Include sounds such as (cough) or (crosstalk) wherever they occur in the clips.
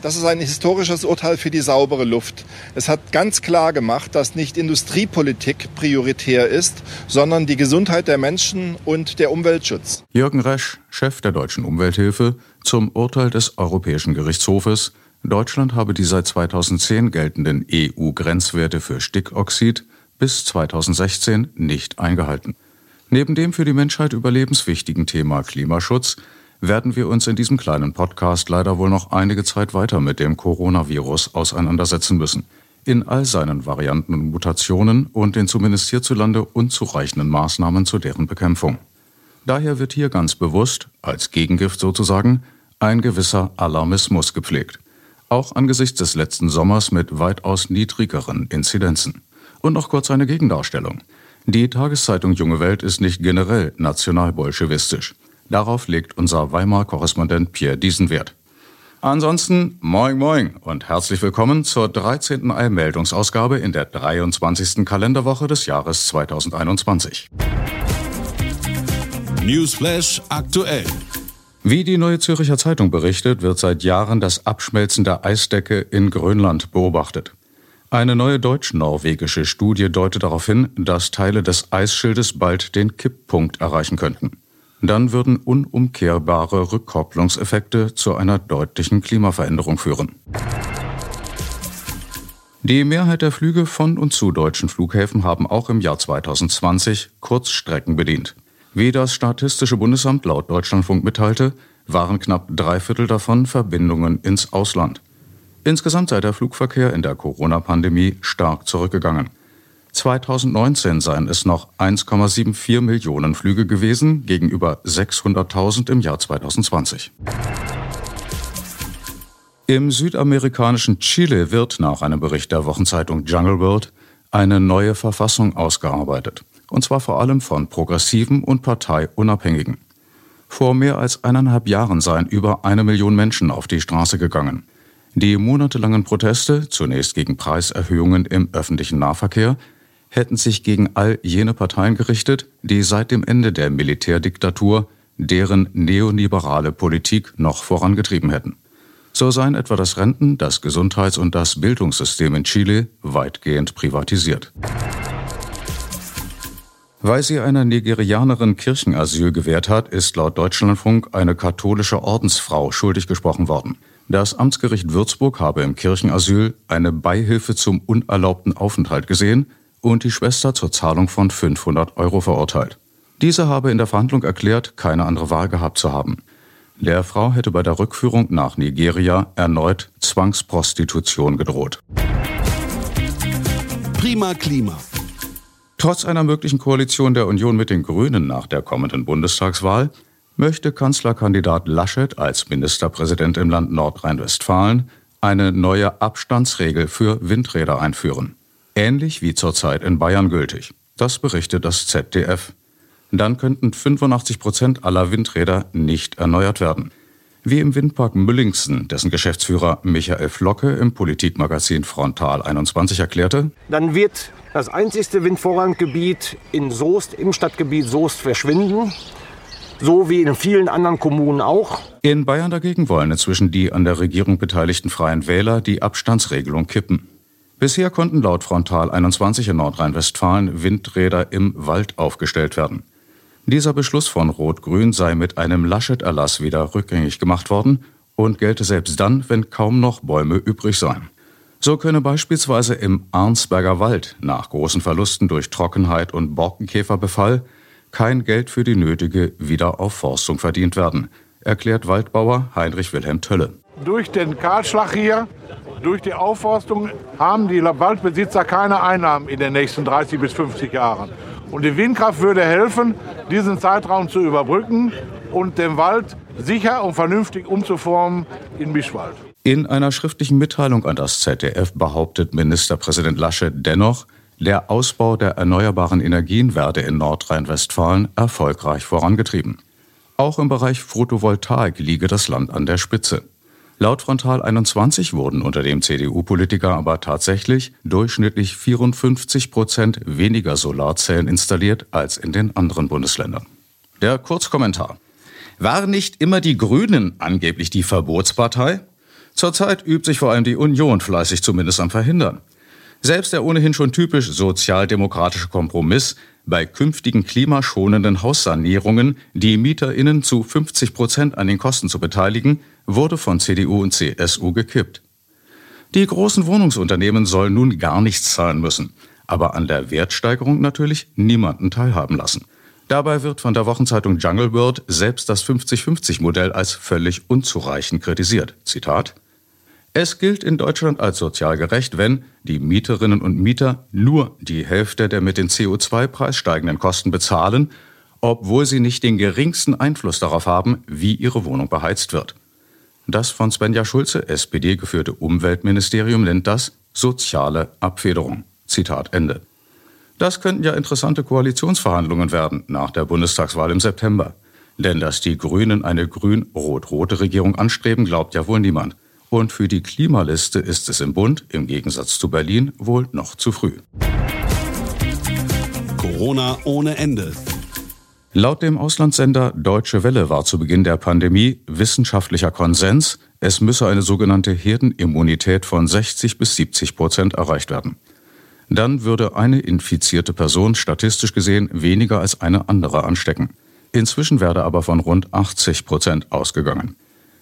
Das ist ein historisches Urteil für die saubere Luft. Es hat ganz klar gemacht, dass nicht Industriepolitik prioritär ist, sondern die Gesundheit der Menschen und der Umweltschutz. Jürgen Resch, Chef der Deutschen Umwelthilfe, zum Urteil des Europäischen Gerichtshofes, Deutschland habe die seit 2010 geltenden EU-Grenzwerte für Stickoxid bis 2016 nicht eingehalten. Neben dem für die Menschheit überlebenswichtigen Thema Klimaschutz werden wir uns in diesem kleinen Podcast leider wohl noch einige Zeit weiter mit dem Coronavirus auseinandersetzen müssen. In all seinen Varianten und Mutationen und den zumindest hierzulande unzureichenden Maßnahmen zu deren Bekämpfung. Daher wird hier ganz bewusst, als Gegengift sozusagen, ein gewisser Alarmismus gepflegt. Auch angesichts des letzten Sommers mit weitaus niedrigeren Inzidenzen. Und noch kurz eine Gegendarstellung. Die Tageszeitung Junge Welt ist nicht generell nationalbolschewistisch. Darauf legt unser Weimar-Korrespondent Pierre Diesenwert. Ansonsten moin moin und herzlich willkommen zur 13. Eilmeldungsausgabe in der 23. Kalenderwoche des Jahres 2021. Newsflash aktuell. Wie die Neue Zürcher Zeitung berichtet, wird seit Jahren das Abschmelzen der Eisdecke in Grönland beobachtet. Eine neue deutsch-norwegische Studie deutet darauf hin, dass Teile des Eisschildes bald den Kipppunkt erreichen könnten dann würden unumkehrbare Rückkopplungseffekte zu einer deutlichen Klimaveränderung führen. Die Mehrheit der Flüge von und zu deutschen Flughäfen haben auch im Jahr 2020 Kurzstrecken bedient. Wie das Statistische Bundesamt laut Deutschlandfunk mitteilte, waren knapp drei Viertel davon Verbindungen ins Ausland. Insgesamt sei der Flugverkehr in der Corona-Pandemie stark zurückgegangen. 2019 seien es noch 1,74 Millionen Flüge gewesen gegenüber 600.000 im Jahr 2020. Im südamerikanischen Chile wird nach einem Bericht der Wochenzeitung Jungle World eine neue Verfassung ausgearbeitet. Und zwar vor allem von Progressiven und Parteiunabhängigen. Vor mehr als eineinhalb Jahren seien über eine Million Menschen auf die Straße gegangen. Die monatelangen Proteste, zunächst gegen Preiserhöhungen im öffentlichen Nahverkehr, hätten sich gegen all jene Parteien gerichtet, die seit dem Ende der Militärdiktatur deren neoliberale Politik noch vorangetrieben hätten. So seien etwa das Renten-, das Gesundheits- und das Bildungssystem in Chile weitgehend privatisiert. Weil sie einer Nigerianerin Kirchenasyl gewährt hat, ist laut Deutschlandfunk eine katholische Ordensfrau schuldig gesprochen worden. Das Amtsgericht Würzburg habe im Kirchenasyl eine Beihilfe zum unerlaubten Aufenthalt gesehen und die Schwester zur Zahlung von 500 Euro verurteilt. Diese habe in der Verhandlung erklärt, keine andere Wahl gehabt zu haben. Der Frau hätte bei der Rückführung nach Nigeria erneut Zwangsprostitution gedroht. Prima Klima. Trotz einer möglichen Koalition der Union mit den Grünen nach der kommenden Bundestagswahl möchte Kanzlerkandidat Laschet als Ministerpräsident im Land Nordrhein-Westfalen eine neue Abstandsregel für Windräder einführen ähnlich wie zurzeit in Bayern gültig. Das berichtet das ZDF. Dann könnten 85 Prozent aller Windräder nicht erneuert werden. Wie im Windpark Müllingsen, dessen Geschäftsführer Michael Flocke im Politikmagazin Frontal 21 erklärte, dann wird das einzigste Windvorranggebiet in Soest, im Stadtgebiet Soest verschwinden. So wie in vielen anderen Kommunen auch. In Bayern dagegen wollen inzwischen die an der Regierung beteiligten Freien Wähler die Abstandsregelung kippen. Bisher konnten laut Frontal 21 in Nordrhein-Westfalen Windräder im Wald aufgestellt werden. Dieser Beschluss von Rot-Grün sei mit einem Laschet-Erlass wieder rückgängig gemacht worden und gelte selbst dann, wenn kaum noch Bäume übrig seien. So könne beispielsweise im Arnsberger Wald nach großen Verlusten durch Trockenheit und Borkenkäferbefall kein Geld für die nötige Wiederaufforstung verdient werden, erklärt Waldbauer Heinrich Wilhelm Tölle. Durch den Kahlschlag hier, durch die Aufforstung, haben die Waldbesitzer keine Einnahmen in den nächsten 30 bis 50 Jahren. Und die Windkraft würde helfen, diesen Zeitraum zu überbrücken und den Wald sicher und vernünftig umzuformen in Mischwald. In einer schriftlichen Mitteilung an das ZDF behauptet Ministerpräsident Lasche dennoch, der Ausbau der erneuerbaren Energien werde in Nordrhein-Westfalen erfolgreich vorangetrieben. Auch im Bereich Photovoltaik liege das Land an der Spitze. Laut Frontal 21 wurden unter dem CDU-Politiker aber tatsächlich durchschnittlich 54 Prozent weniger Solarzellen installiert als in den anderen Bundesländern. Der Kurzkommentar. Waren nicht immer die Grünen angeblich die Verbotspartei? Zurzeit übt sich vor allem die Union fleißig zumindest am Verhindern. Selbst der ohnehin schon typisch sozialdemokratische Kompromiss, bei künftigen klimaschonenden Haussanierungen die MieterInnen zu 50 Prozent an den Kosten zu beteiligen, wurde von CDU und CSU gekippt. Die großen Wohnungsunternehmen sollen nun gar nichts zahlen müssen, aber an der Wertsteigerung natürlich niemanden teilhaben lassen. Dabei wird von der Wochenzeitung Jungle World selbst das 50-50-Modell als völlig unzureichend kritisiert. Zitat Es gilt in Deutschland als sozial gerecht, wenn die Mieterinnen und Mieter nur die Hälfte der mit dem CO2-Preis steigenden Kosten bezahlen, obwohl sie nicht den geringsten Einfluss darauf haben, wie ihre Wohnung beheizt wird. Das von Svenja Schulze, SPD geführte Umweltministerium nennt das soziale Abfederung. Zitat Ende. Das könnten ja interessante Koalitionsverhandlungen werden nach der Bundestagswahl im September. Denn dass die Grünen eine grün-rot-rote Regierung anstreben, glaubt ja wohl niemand. Und für die Klimaliste ist es im Bund, im Gegensatz zu Berlin, wohl noch zu früh. Corona ohne Ende. Laut dem Auslandssender Deutsche Welle war zu Beginn der Pandemie wissenschaftlicher Konsens, es müsse eine sogenannte Herdenimmunität von 60 bis 70 Prozent erreicht werden. Dann würde eine infizierte Person statistisch gesehen weniger als eine andere anstecken. Inzwischen werde aber von rund 80 Prozent ausgegangen.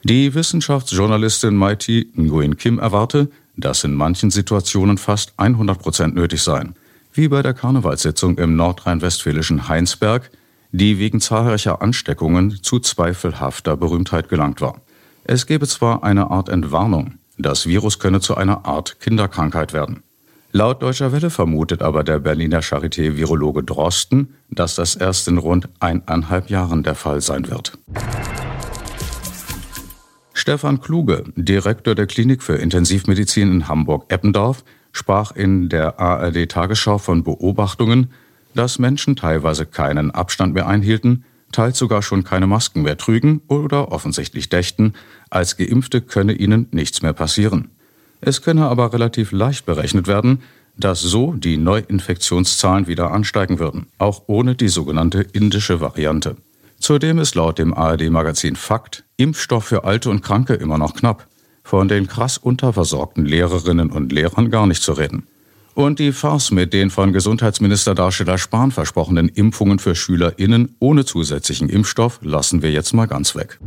Die Wissenschaftsjournalistin Maiti Nguyen Kim erwarte, dass in manchen Situationen fast 100 Prozent nötig seien. Wie bei der Karnevalssitzung im nordrhein-westfälischen Heinsberg, die wegen zahlreicher Ansteckungen zu zweifelhafter Berühmtheit gelangt war. Es gebe zwar eine Art Entwarnung, das Virus könne zu einer Art Kinderkrankheit werden. Laut Deutscher Welle vermutet aber der Berliner Charité-Virologe Drosten, dass das erst in rund eineinhalb Jahren der Fall sein wird. Stefan Kluge, Direktor der Klinik für Intensivmedizin in Hamburg-Eppendorf, sprach in der ARD-Tagesschau von Beobachtungen, dass Menschen teilweise keinen Abstand mehr einhielten, teils sogar schon keine Masken mehr trügen oder offensichtlich dächten, als Geimpfte könne ihnen nichts mehr passieren. Es könne aber relativ leicht berechnet werden, dass so die Neuinfektionszahlen wieder ansteigen würden, auch ohne die sogenannte indische Variante. Zudem ist laut dem ARD-Magazin Fakt Impfstoff für Alte und Kranke immer noch knapp. Von den krass unterversorgten Lehrerinnen und Lehrern gar nicht zu reden. Und die Farce mit den von Gesundheitsminister Darsteller Spahn versprochenen Impfungen für SchülerInnen ohne zusätzlichen Impfstoff lassen wir jetzt mal ganz weg.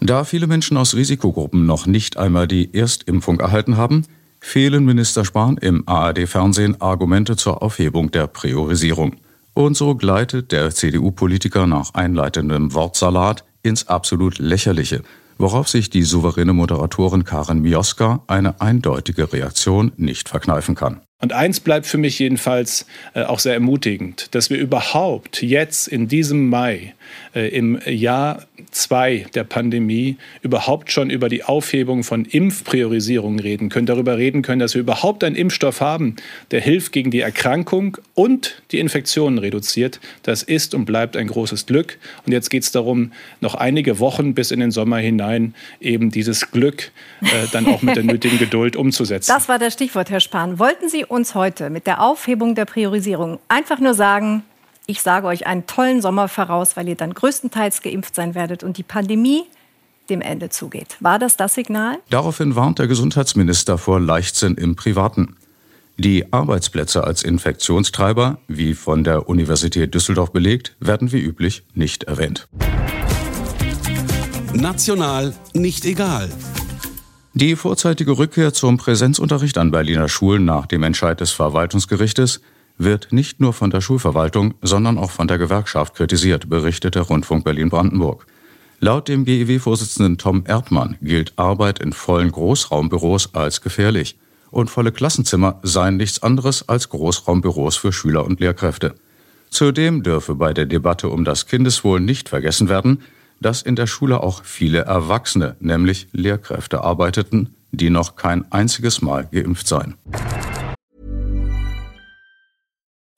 Da viele Menschen aus Risikogruppen noch nicht einmal die Erstimpfung erhalten haben, fehlen Minister Spahn im ARD-Fernsehen Argumente zur Aufhebung der Priorisierung. Und so gleitet der CDU-Politiker nach einleitendem Wortsalat ins absolut Lächerliche, worauf sich die souveräne Moderatorin Karen Mioska eine eindeutige Reaktion nicht verkneifen kann. Und eins bleibt für mich jedenfalls äh, auch sehr ermutigend, dass wir überhaupt jetzt in diesem Mai, äh, im Jahr zwei der Pandemie, überhaupt schon über die Aufhebung von Impfpriorisierungen reden können, darüber reden können, dass wir überhaupt einen Impfstoff haben, der hilft gegen die Erkrankung und die Infektionen reduziert. Das ist und bleibt ein großes Glück. Und jetzt geht es darum, noch einige Wochen bis in den Sommer hinein eben dieses Glück äh, dann auch mit der nötigen (laughs) Geduld umzusetzen. Das war das Stichwort, Herr Spahn. Wollten Sie uns heute mit der Aufhebung der Priorisierung einfach nur sagen, ich sage euch einen tollen Sommer voraus, weil ihr dann größtenteils geimpft sein werdet und die Pandemie dem Ende zugeht. War das das Signal? Daraufhin warnt der Gesundheitsminister vor Leichtsinn im Privaten. Die Arbeitsplätze als Infektionstreiber, wie von der Universität Düsseldorf belegt, werden wie üblich nicht erwähnt. National nicht egal. Die vorzeitige Rückkehr zum Präsenzunterricht an Berliner Schulen nach dem Entscheid des Verwaltungsgerichtes wird nicht nur von der Schulverwaltung, sondern auch von der Gewerkschaft kritisiert, berichtet der Rundfunk Berlin-Brandenburg. Laut dem GEW-Vorsitzenden Tom Erdmann gilt Arbeit in vollen Großraumbüros als gefährlich und volle Klassenzimmer seien nichts anderes als Großraumbüros für Schüler und Lehrkräfte. Zudem dürfe bei der Debatte um das Kindeswohl nicht vergessen werden, dass in der Schule auch viele Erwachsene, nämlich Lehrkräfte, arbeiteten, die noch kein einziges Mal geimpft seien.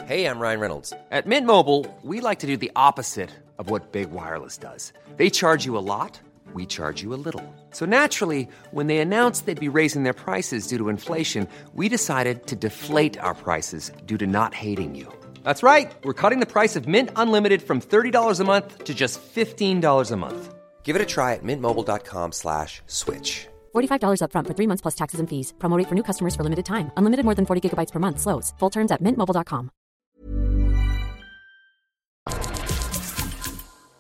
Hey, I'm Ryan Reynolds. At Mint Mobile, we like to do the opposite of what Big Wireless does. They charge you a lot, we charge you a little. So naturally, when they announced they'd be raising their prices due to inflation, we decided to deflate our prices due to not hating you. That's right. We're cutting the price of Mint Unlimited from $30 a month to just $15 a month. Give it a try at mintmobile.com slash switch. $45 upfront for three months plus taxes and fees. Promote for new customers for limited time. Unlimited more than 40 gigabytes per month. Slows. Full terms at mintmobile.com.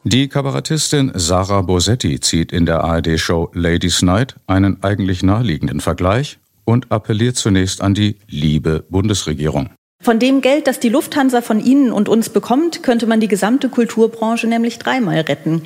Die Kabarettistin Sarah Bosetti zieht in der ARD-Show Ladies Night einen eigentlich naheliegenden Vergleich und appelliert zunächst an die liebe Bundesregierung. Von dem Geld, das die Lufthansa von Ihnen und uns bekommt, könnte man die gesamte Kulturbranche nämlich dreimal retten.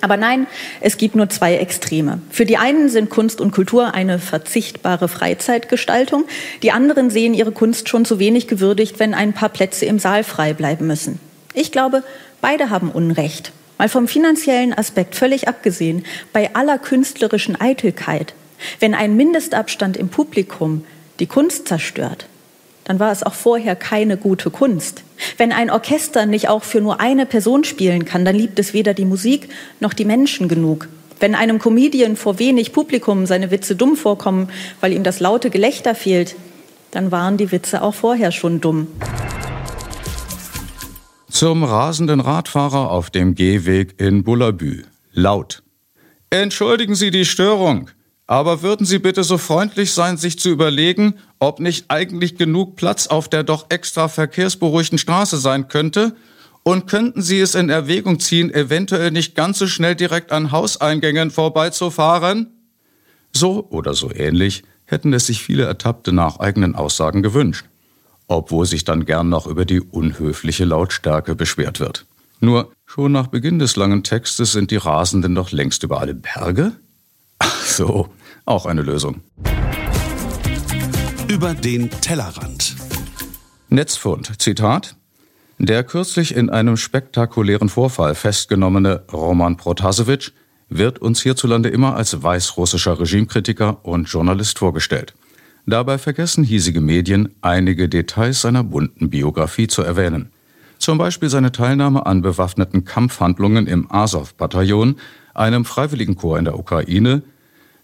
Aber nein, es gibt nur zwei Extreme. Für die einen sind Kunst und Kultur eine verzichtbare Freizeitgestaltung, die anderen sehen ihre Kunst schon zu wenig gewürdigt, wenn ein paar Plätze im Saal frei bleiben müssen. Ich glaube, beide haben Unrecht. Mal vom finanziellen Aspekt völlig abgesehen, bei aller künstlerischen Eitelkeit, wenn ein Mindestabstand im Publikum die Kunst zerstört, dann war es auch vorher keine gute Kunst. Wenn ein Orchester nicht auch für nur eine Person spielen kann, dann liebt es weder die Musik noch die Menschen genug. Wenn einem Comedian vor wenig Publikum seine Witze dumm vorkommen, weil ihm das laute Gelächter fehlt, dann waren die Witze auch vorher schon dumm. Zum rasenden Radfahrer auf dem Gehweg in Bullabü. Laut. Entschuldigen Sie die Störung. Aber würden Sie bitte so freundlich sein, sich zu überlegen, ob nicht eigentlich genug Platz auf der doch extra verkehrsberuhigten Straße sein könnte? Und könnten Sie es in Erwägung ziehen, eventuell nicht ganz so schnell direkt an Hauseingängen vorbeizufahren? So oder so ähnlich hätten es sich viele Ertappte nach eigenen Aussagen gewünscht, obwohl sich dann gern noch über die unhöfliche Lautstärke beschwert wird. Nur schon nach Beginn des langen Textes sind die Rasenden doch längst über alle Berge? Ach so, auch eine Lösung. Über den Tellerrand. Netzfund, Zitat. Der kürzlich in einem spektakulären Vorfall festgenommene Roman Protasevich wird uns hierzulande immer als weißrussischer Regimekritiker und Journalist vorgestellt. Dabei vergessen hiesige Medien, einige Details seiner bunten Biografie zu erwähnen. Zum Beispiel seine Teilnahme an bewaffneten Kampfhandlungen im Azov-Bataillon, einem Freiwilligenkorps in der Ukraine,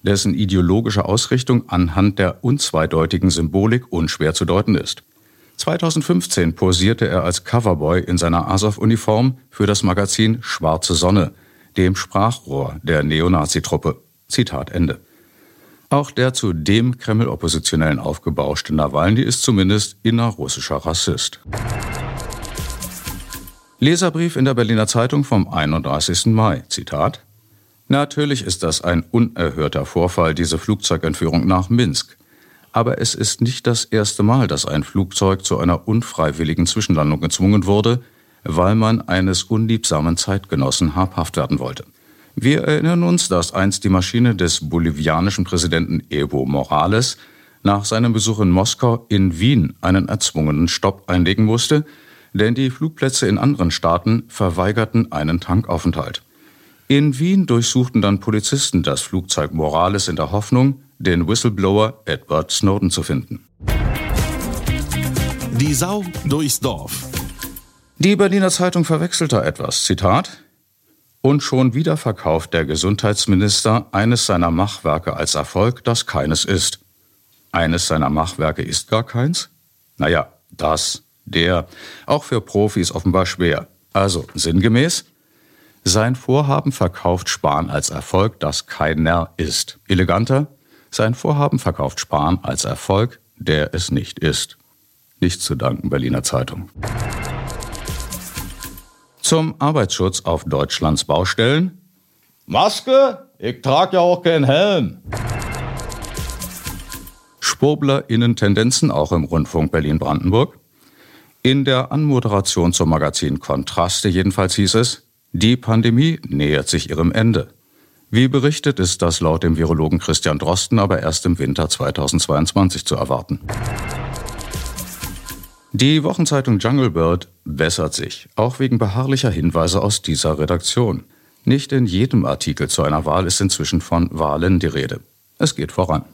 dessen ideologische Ausrichtung anhand der unzweideutigen Symbolik unschwer zu deuten ist. 2015 posierte er als Coverboy in seiner Azov-Uniform für das Magazin Schwarze Sonne, dem Sprachrohr der Neonazi-Truppe. Zitat Ende. Auch der zu dem Kreml-Oppositionellen aufgebauschte Nawalny ist zumindest innerrussischer Rassist. Leserbrief in der Berliner Zeitung vom 31. Mai. Zitat Natürlich ist das ein unerhörter Vorfall, diese Flugzeugentführung nach Minsk. Aber es ist nicht das erste Mal, dass ein Flugzeug zu einer unfreiwilligen Zwischenlandung gezwungen wurde, weil man eines unliebsamen Zeitgenossen habhaft werden wollte. Wir erinnern uns, dass einst die Maschine des bolivianischen Präsidenten Evo Morales nach seinem Besuch in Moskau in Wien einen erzwungenen Stopp einlegen musste, denn die Flugplätze in anderen Staaten verweigerten einen Tankaufenthalt. In Wien durchsuchten dann Polizisten das Flugzeug Morales in der Hoffnung, den Whistleblower Edward Snowden zu finden. Die Sau durchs Dorf. Die Berliner Zeitung verwechselte etwas. Zitat. Und schon wieder verkauft der Gesundheitsminister eines seiner Machwerke als Erfolg, das keines ist. Eines seiner Machwerke ist gar keins? Naja, das, der, auch für Profis offenbar schwer. Also sinngemäß, sein Vorhaben verkauft Spahn als Erfolg, das keiner ist. Eleganter, sein Vorhaben verkauft Spahn als Erfolg, der es nicht ist. Nicht zu danken, Berliner Zeitung. Zum Arbeitsschutz auf Deutschlands Baustellen. Maske? Ich trag ja auch keinen Helm. SpurblerInnen-Tendenzen auch im Rundfunk Berlin-Brandenburg. In der Anmoderation zum Magazin Kontraste jedenfalls hieß es, Die Pandemie nähert sich ihrem Ende. Wie berichtet ist das laut dem Virologen Christian Drosten aber erst im Winter 2022 zu erwarten. Die Wochenzeitung Jungle Bird bessert sich, auch wegen beharrlicher Hinweise aus dieser Redaktion. Nicht in jedem Artikel zu einer Wahl ist inzwischen von Wahlen die Rede. Es geht voran.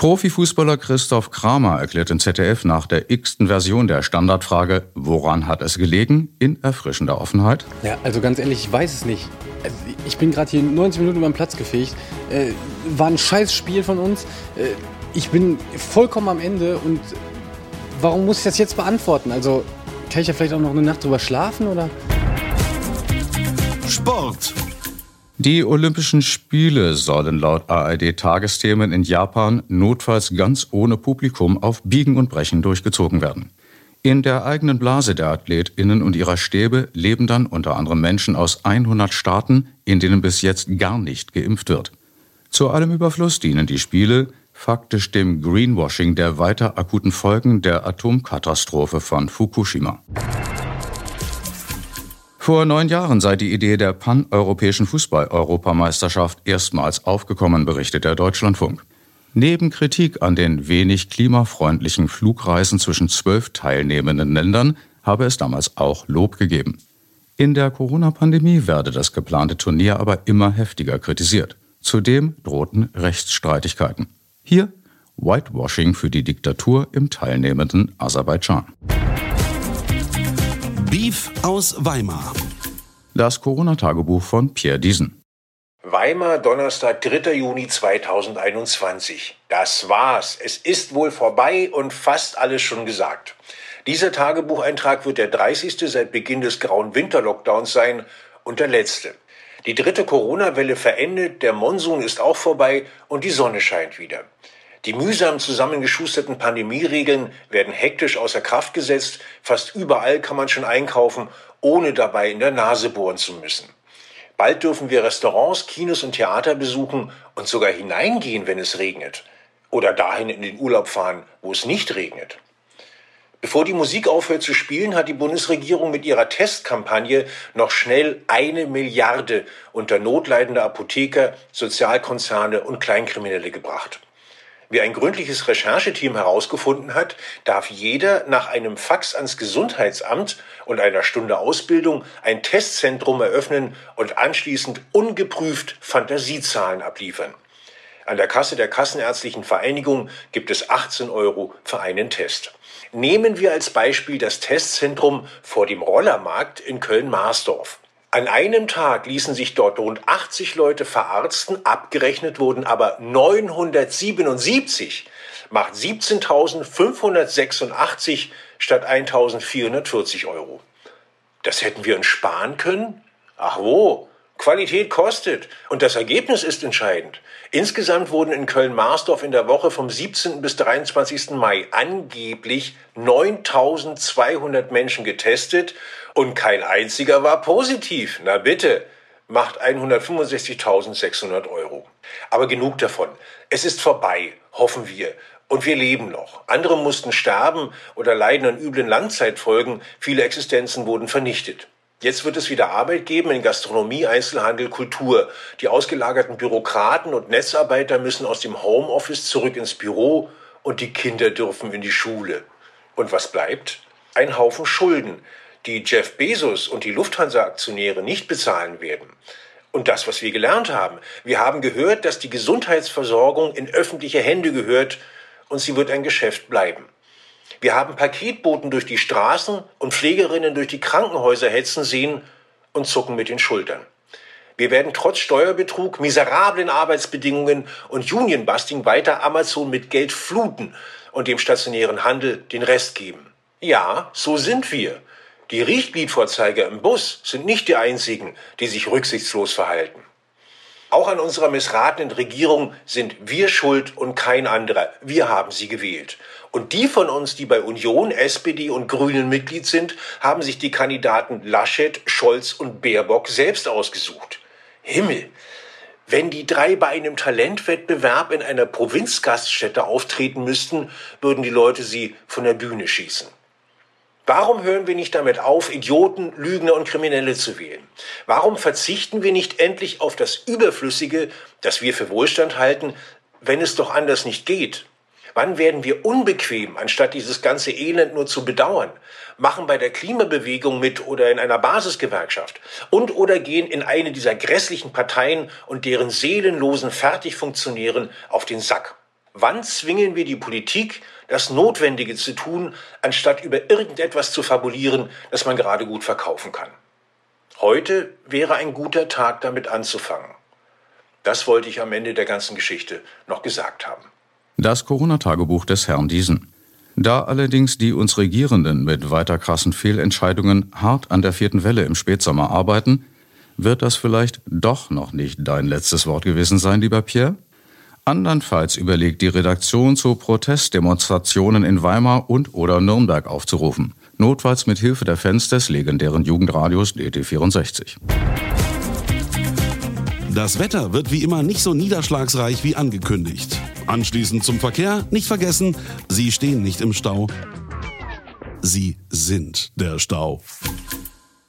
Profifußballer Christoph Kramer erklärt in ZDF nach der x-ten Version der Standardfrage, woran hat es gelegen, in erfrischender Offenheit. Ja, also ganz ehrlich, ich weiß es nicht. Also ich bin gerade hier 90 Minuten über den Platz gefegt. Äh, war ein scheiß Spiel von uns. Äh, ich bin vollkommen am Ende und warum muss ich das jetzt beantworten? Also kann ich ja vielleicht auch noch eine Nacht drüber schlafen oder? Sport. Die Olympischen Spiele sollen laut ARD-Tagesthemen in Japan notfalls ganz ohne Publikum auf Biegen und Brechen durchgezogen werden. In der eigenen Blase der AthletInnen und ihrer Stäbe leben dann unter anderem Menschen aus 100 Staaten, in denen bis jetzt gar nicht geimpft wird. Zu allem Überfluss dienen die Spiele faktisch dem Greenwashing der weiter akuten Folgen der Atomkatastrophe von Fukushima. Vor neun Jahren sei die Idee der paneuropäischen Fußball-Europameisterschaft erstmals aufgekommen, berichtet der Deutschlandfunk. Neben Kritik an den wenig klimafreundlichen Flugreisen zwischen zwölf teilnehmenden Ländern habe es damals auch Lob gegeben. In der Corona-Pandemie werde das geplante Turnier aber immer heftiger kritisiert. Zudem drohten Rechtsstreitigkeiten. Hier Whitewashing für die Diktatur im teilnehmenden Aserbaidschan. Beef aus Weimar. Das Corona-Tagebuch von Pierre Diesen. Weimar, Donnerstag, 3. Juni 2021. Das war's. Es ist wohl vorbei und fast alles schon gesagt. Dieser Tagebucheintrag wird der 30. seit Beginn des grauen Winterlockdowns sein und der letzte. Die dritte Corona-Welle verendet, der Monsun ist auch vorbei und die Sonne scheint wieder. Die mühsam zusammengeschusterten Pandemieregeln werden hektisch außer Kraft gesetzt. Fast überall kann man schon einkaufen, ohne dabei in der Nase bohren zu müssen. Bald dürfen wir Restaurants, Kinos und Theater besuchen und sogar hineingehen, wenn es regnet. Oder dahin in den Urlaub fahren, wo es nicht regnet. Bevor die Musik aufhört zu spielen, hat die Bundesregierung mit ihrer Testkampagne noch schnell eine Milliarde unter notleidende Apotheker, Sozialkonzerne und Kleinkriminelle gebracht. Wie ein gründliches Rechercheteam herausgefunden hat, darf jeder nach einem Fax ans Gesundheitsamt und einer Stunde Ausbildung ein Testzentrum eröffnen und anschließend ungeprüft Fantasiezahlen abliefern. An der Kasse der Kassenärztlichen Vereinigung gibt es 18 Euro für einen Test. Nehmen wir als Beispiel das Testzentrum vor dem Rollermarkt in Köln-Marsdorf. An einem Tag ließen sich dort rund 80 Leute verarzten, abgerechnet wurden aber 977, macht 17.586 statt 1.440 Euro. Das hätten wir uns sparen können? Ach wo, Qualität kostet und das Ergebnis ist entscheidend. Insgesamt wurden in Köln-Marsdorf in der Woche vom 17. bis 23. Mai angeblich 9200 Menschen getestet und kein einziger war positiv. Na bitte, macht 165.600 Euro. Aber genug davon. Es ist vorbei, hoffen wir. Und wir leben noch. Andere mussten sterben oder leiden an üblen Langzeitfolgen. Viele Existenzen wurden vernichtet. Jetzt wird es wieder Arbeit geben in Gastronomie, Einzelhandel, Kultur. Die ausgelagerten Bürokraten und Netzarbeiter müssen aus dem Homeoffice zurück ins Büro und die Kinder dürfen in die Schule. Und was bleibt? Ein Haufen Schulden, die Jeff Bezos und die Lufthansa-Aktionäre nicht bezahlen werden. Und das, was wir gelernt haben. Wir haben gehört, dass die Gesundheitsversorgung in öffentliche Hände gehört und sie wird ein Geschäft bleiben. Wir haben Paketboten durch die Straßen und Pflegerinnen durch die Krankenhäuser hetzen sehen und zucken mit den Schultern. Wir werden trotz Steuerbetrug, miserablen Arbeitsbedingungen und Unionbusting weiter Amazon mit Geld fluten und dem stationären Handel den Rest geben. Ja, so sind wir. Die Riechgliedvorzeiger im Bus sind nicht die einzigen, die sich rücksichtslos verhalten. Auch an unserer missratenen Regierung sind wir schuld und kein anderer. Wir haben sie gewählt. Und die von uns, die bei Union, SPD und Grünen Mitglied sind, haben sich die Kandidaten Laschet, Scholz und Baerbock selbst ausgesucht. Himmel! Wenn die drei bei einem Talentwettbewerb in einer Provinzgaststätte auftreten müssten, würden die Leute sie von der Bühne schießen. Warum hören wir nicht damit auf, Idioten, Lügner und Kriminelle zu wählen? Warum verzichten wir nicht endlich auf das Überflüssige, das wir für Wohlstand halten, wenn es doch anders nicht geht? Wann werden wir unbequem, anstatt dieses ganze Elend nur zu bedauern? Machen bei der Klimabewegung mit oder in einer Basisgewerkschaft und oder gehen in eine dieser grässlichen Parteien und deren seelenlosen Fertigfunktionären auf den Sack. Wann zwingen wir die Politik, das Notwendige zu tun, anstatt über irgendetwas zu fabulieren, das man gerade gut verkaufen kann? Heute wäre ein guter Tag damit anzufangen. Das wollte ich am Ende der ganzen Geschichte noch gesagt haben. Das Corona-Tagebuch des Herrn Diesen. Da allerdings die uns Regierenden mit weiter krassen Fehlentscheidungen hart an der vierten Welle im Spätsommer arbeiten, wird das vielleicht doch noch nicht dein letztes Wort gewesen sein, lieber Pierre? Andernfalls überlegt die Redaktion zu Protestdemonstrationen in Weimar und oder Nürnberg aufzurufen. Notfalls mit Hilfe der Fans des legendären Jugendradios DT64. Das Wetter wird wie immer nicht so niederschlagsreich wie angekündigt. Anschließend zum Verkehr, nicht vergessen, Sie stehen nicht im Stau. Sie sind der Stau.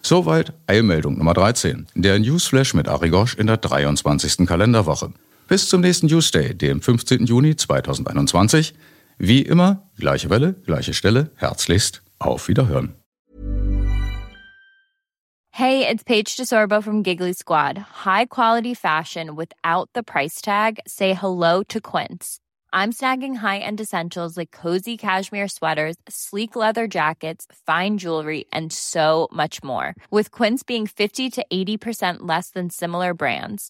Soweit Eilmeldung Nummer 13. Der Newsflash mit Arigosch in der 23. Kalenderwoche. Bis zum nächsten Newsday, dem 15. Juni 2021. Wie immer, gleiche Welle, gleiche Stelle. Herzlichst auf Wiederhören. Hey, it's Paige DeSorbo from Giggly Squad. High quality fashion without the price tag. Say hello to Quince. I'm snagging high-end essentials like cozy cashmere sweaters, sleek leather jackets, fine jewelry, and so much more. With Quince being 50 to 80% less than similar brands.